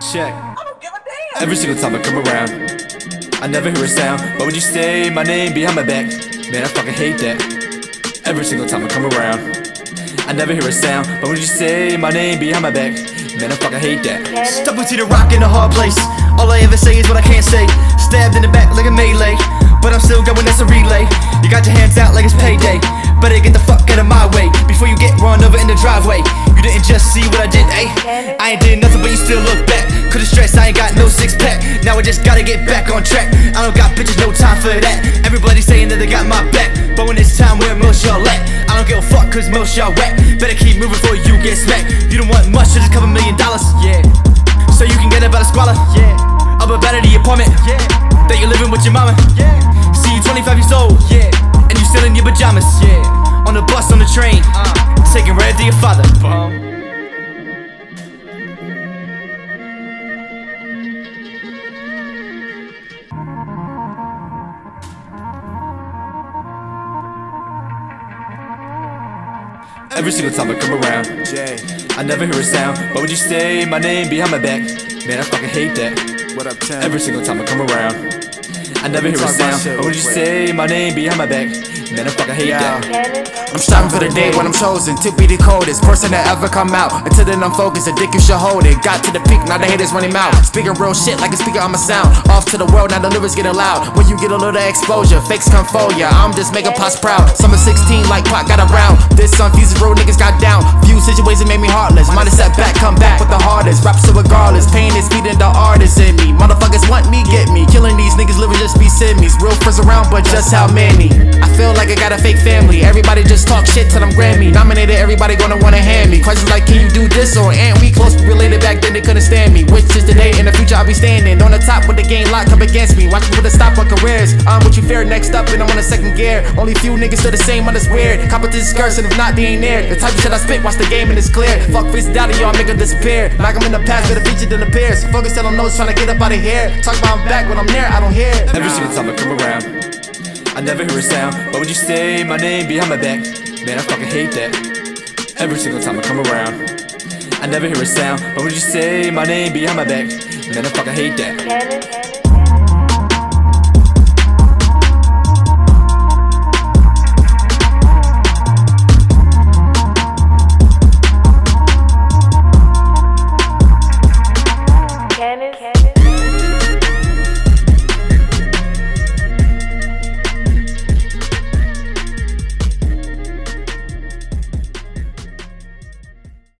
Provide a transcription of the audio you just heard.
Check. Every single time I come around, I never hear a sound. But when you say my name behind my back, man, I fucking hate that. Every single time I come around, I never hear a sound. But when you say my name behind my back, man, I fucking hate that. Stumble to the rock in a hard place. All I ever say is what I can't say. Stabbed in the back like a melee. But I'm still going, that's a relay. You got your hands out like it's payday. Better get the fuck out of my way before you get run over in the driveway. You didn't just see what I did, eh? I ain't did nothing, but you still look back. The stress, I ain't got no six pack. Now I just gotta get back on track. I don't got bitches, no time for that. Everybody saying that they got my back. But when it's time, where most y'all at? I don't give a fuck, cause most y'all wet. Better keep moving before you get smacked. You don't want much, just cover a million dollars, yeah. So you can get about a squalor, yeah. Up about it the apartment, yeah. That you're living with your mama, yeah. See you 25 years old, yeah. And you still in your pajamas, yeah. Every single time I come around, I never hear a sound. But when you say my name behind my back, man, I fucking hate that. What up, Tim? Every single time I come around, I never hear a sound. But when you say my name behind my back, man, I fucking hate Yeah. that. I'm striving for the day when I'm chosen to be the coldest person to ever come out. Until then, I'm focused. A dick you should hold it. Got to the peak, now the haters running mouth. Speaking real shit like a speaker on my sound. Off to the world, now the lyrics getting loud. When you get a little exposure, fakes come for ya. I'm just making pots proud. Summer 16, like pot got around. This song fuses real niggas got down. Few situations made me heartless. Might have set back, come back with the hardest. Rap so regardless. Pain is feeding the artist in me. Motherfuckers want me, get me. Killing these niggas living just be simmies. Real friends around, but just how many? I feel got a fake family. Everybody just talk shit till I'm Grammy. Nominated, everybody gonna wanna hand me. Questions like, can you do this or ain't we close related back then? They couldn't stand me. Which is today in the future I'll be standing on the top with the game locked up against me. Watch me put a stop on careers. I'm what you fear next up, and I'm on a second gear. Only few niggas still the same on this weird. Competition skirts, and if not, they ain't there. The type of shit I spit, watch the game and it's clear. Fuck face down y'all, make disappear. Like I'm in the past, better feature than appears. Focus on notes, trying to get up out of here. Talk about I'm back when I'm there, I don't hear. Every single time I come around, I never hear a sound. But when you say my name behind my back, man, I fucking hate that. Every single time I come around, I never hear a sound. But when you say my name behind my back, man, I fucking hate that.